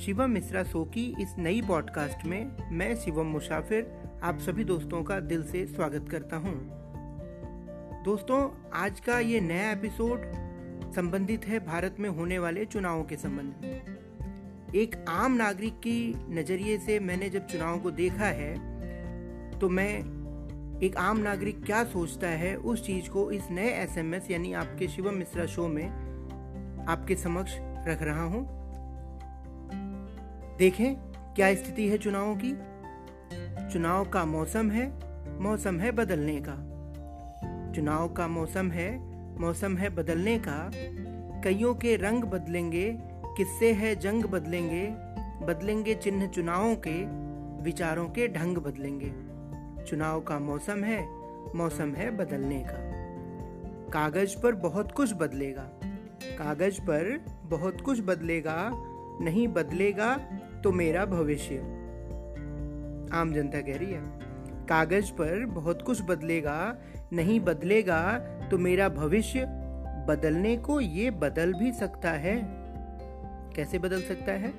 Shivam Mishra show की इस नई पॉडकास्ट में मैं शिवम मुसाफिर आप सभी दोस्तों का दिल से स्वागत करता हूँ। दोस्तों, आज का ये नया एपिसोड संबंधित है भारत में होने वाले चुनावों के संबंध में एक आम नागरिक की नज़रिए से मैंने जब चुनाव को देखा है तो मैं एक आम नागरिक क्या सोचता है उस चीज़ को इस नए एसएमएस यानी आपके शिवम मिश्रा शो में आपके समक्ष रख रहा हूँ देखें, क्या स्थिति है चुनावों की? चुनाव का मौसम है मौसम है बदलने का। चुनाव का मौसम है मौसम है बदलने का। कईयों के रंग बदलेंगे, किससे है जंग बदलेंगे बदलेंगे चिन्ह चुनावों के, विचारों के ढंग बदलेंगे। चुनाव का मौसम है मौसम है बदलने का। कागज़ पर बहुत कुछ बदलेगा। कागज़ पर बहुत कुछ बदलेगा, नहीं बदलेगा तो मेरा भविष्य। आम जनता कह रही है, कागज़ पर बहुत कुछ बदलेगा, नहीं बदलेगा तो मेरा भविष्य बदलने को ये बदल भी सकता है। कैसे बदल सकता है?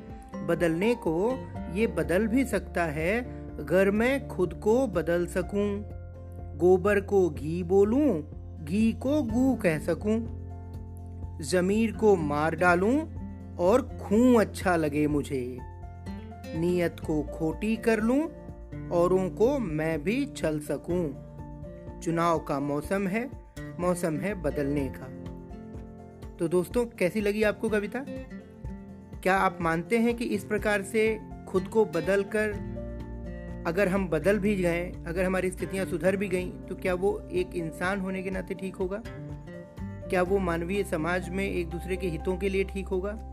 बदलने को ये बदल भी सकता है, अगर मैं खुद को बदल सकूँ, गोबर को घी बोलूँ, घी को गू कह सकूँ, जमीर को मार डालूं, और खूं अच्छा लगे मुझे। नीयत को खोटी कर लूँ औरों को मैं भी चल सकूँ। चुनाव का मौसम है मौसम है बदलने का। तो दोस्तों, कैसी लगी आपको कविता? क्या आप मानते हैं कि इस प्रकार से खुद को बदल कर अगर हम बदल भी गए, अगर हमारी स्थितियाँ सुधर भी गई तो क्या वो एक इंसान होने के नाते ठीक होगा? क्या वो मानवीय समाज में एक दूसरे के हितों के लिए ठीक होगा?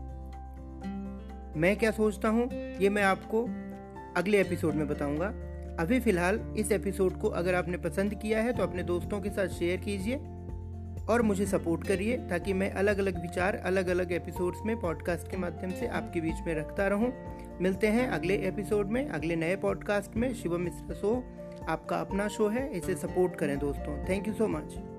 मैं क्या सोचता हूँ, ये मैं आपको अगले एपिसोड में बताऊँगा। अभी फ़िलहाल, इस एपिसोड को अगर आपने पसंद किया है तो अपने दोस्तों के साथ शेयर कीजिए और मुझे सपोर्ट करिए, ताकि मैं अलग अलग विचार अलग अलग एपिसोड्स में पॉडकास्ट के माध्यम से आपके बीच में रखता रहूँ। मिलते हैं अगले एपिसोड में, अगले नए पॉडकास्ट में। शिवम मिश्रा शो, आपका अपना शो है, इसे सपोर्ट करें दोस्तों। Thank you so much